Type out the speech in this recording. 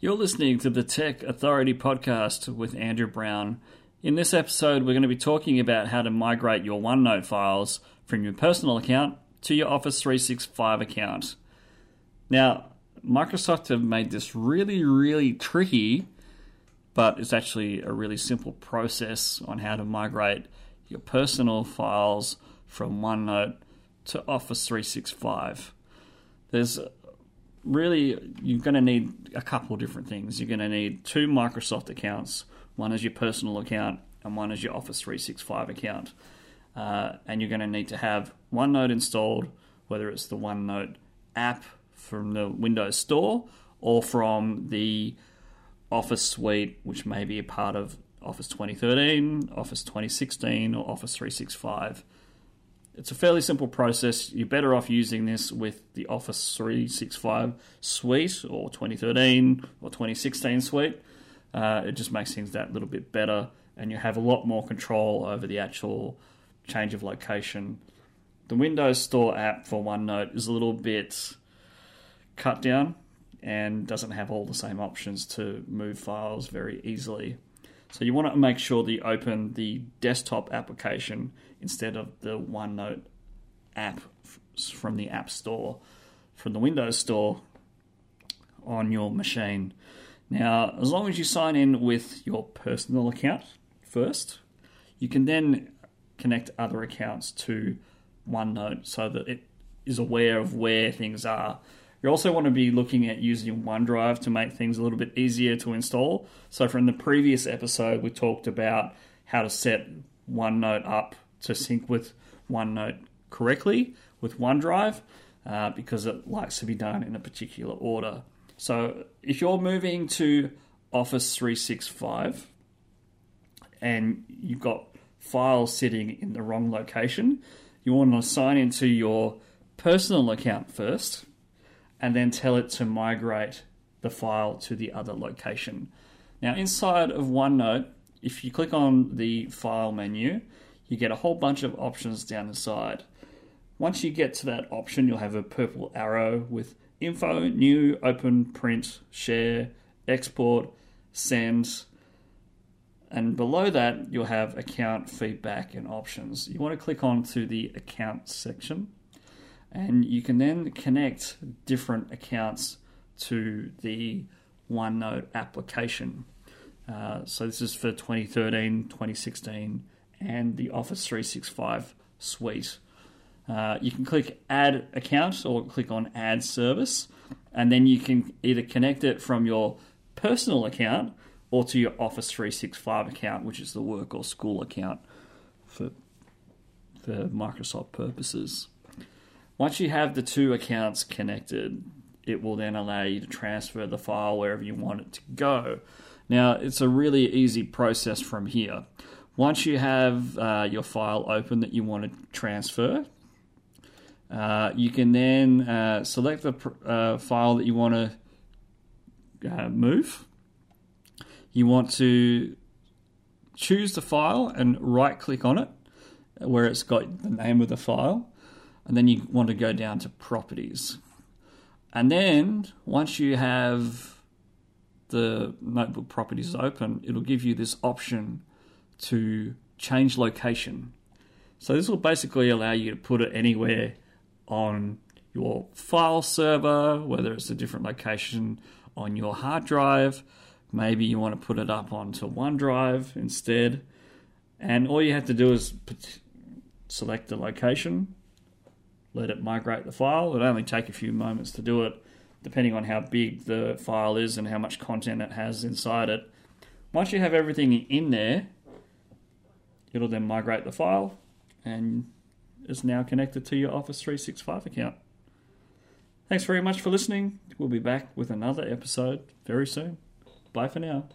You're listening to the Tech Authority podcast with Andrew Brown. In this episode, we're going to be talking about how to migrate your OneNote files from your personal account to your Office 365 account. Now, Microsoft have made this really, really tricky, but it's actually a really simple process on how to migrate your personal files from OneNote to Office 365. There's really you're going to need a couple different things. You're going to need two Microsoft accounts. One is your personal account, and one is your Office 365 account. Uh, and you're going to need to have OneNote installed, whether it's the OneNote app from the Windows Store or from the Office suite, which may be a part of Office 2013, Office 2016, or Office 365. It's a fairly simple process. You're better off using this with the Office 365 suite or 2013 or 2016 suite. Uh, it just makes things that little bit better, and you have a lot more control over the actual change of location. The Windows Store app for OneNote is a little bit cut down and doesn't have all the same options to move files very easily. So you want to make sure that you open the desktop application instead of the OneNote app from the App Store, from the Windows Store on your machine. Now, as long as you sign in with your personal account first, you can then connect other accounts to OneNote so that it is aware of where things are you also want to be looking at using OneDrive to make things a little bit easier to install. So, from the previous episode, we talked about how to set OneNote up to sync with OneNote correctly with OneDrive uh, because it likes to be done in a particular order. So, if you're moving to Office 365 and you've got files sitting in the wrong location, you want to sign into your personal account first and then tell it to migrate the file to the other location. Now, inside of OneNote, if you click on the File menu, you get a whole bunch of options down the side. Once you get to that option, you'll have a purple arrow with Info, New, Open, Print, Share, Export, Send, and below that you'll have Account, Feedback, and Options. You want to click on to the Account section and you can then connect different accounts to the OneNote application. Uh, so this is for 2013, 2016, and the Office 365 suite. Uh, you can click Add Account or click on Add Service, and then you can either connect it from your personal account or to your Office 365 account, which is the work or school account for, for Microsoft purposes. Once you have the two accounts connected, it will then allow you to transfer the file wherever you want it to go. Now, it's a really easy process from here. Once you have uh, your file open that you want to transfer, uh, you can then uh, select the uh, file that you want to uh, move. You want to choose the file and right click on it where it's got the name of the file and then you want to go down to properties. And then once you have the notebook properties open, it'll give you this option to change location. So this will basically allow you to put it anywhere on your file server, whether it's a different location on your hard drive. Maybe you want to put it up onto OneDrive instead. And all you have to do is select the location, let it migrate the file. It'll only take a few moments to do it, depending on how big the file is and how much content it has inside it. Once you have everything in there, it'll then migrate the file and is now connected to your Office 365 account. Thanks very much for listening. We'll be back with another episode very soon. Bye for now.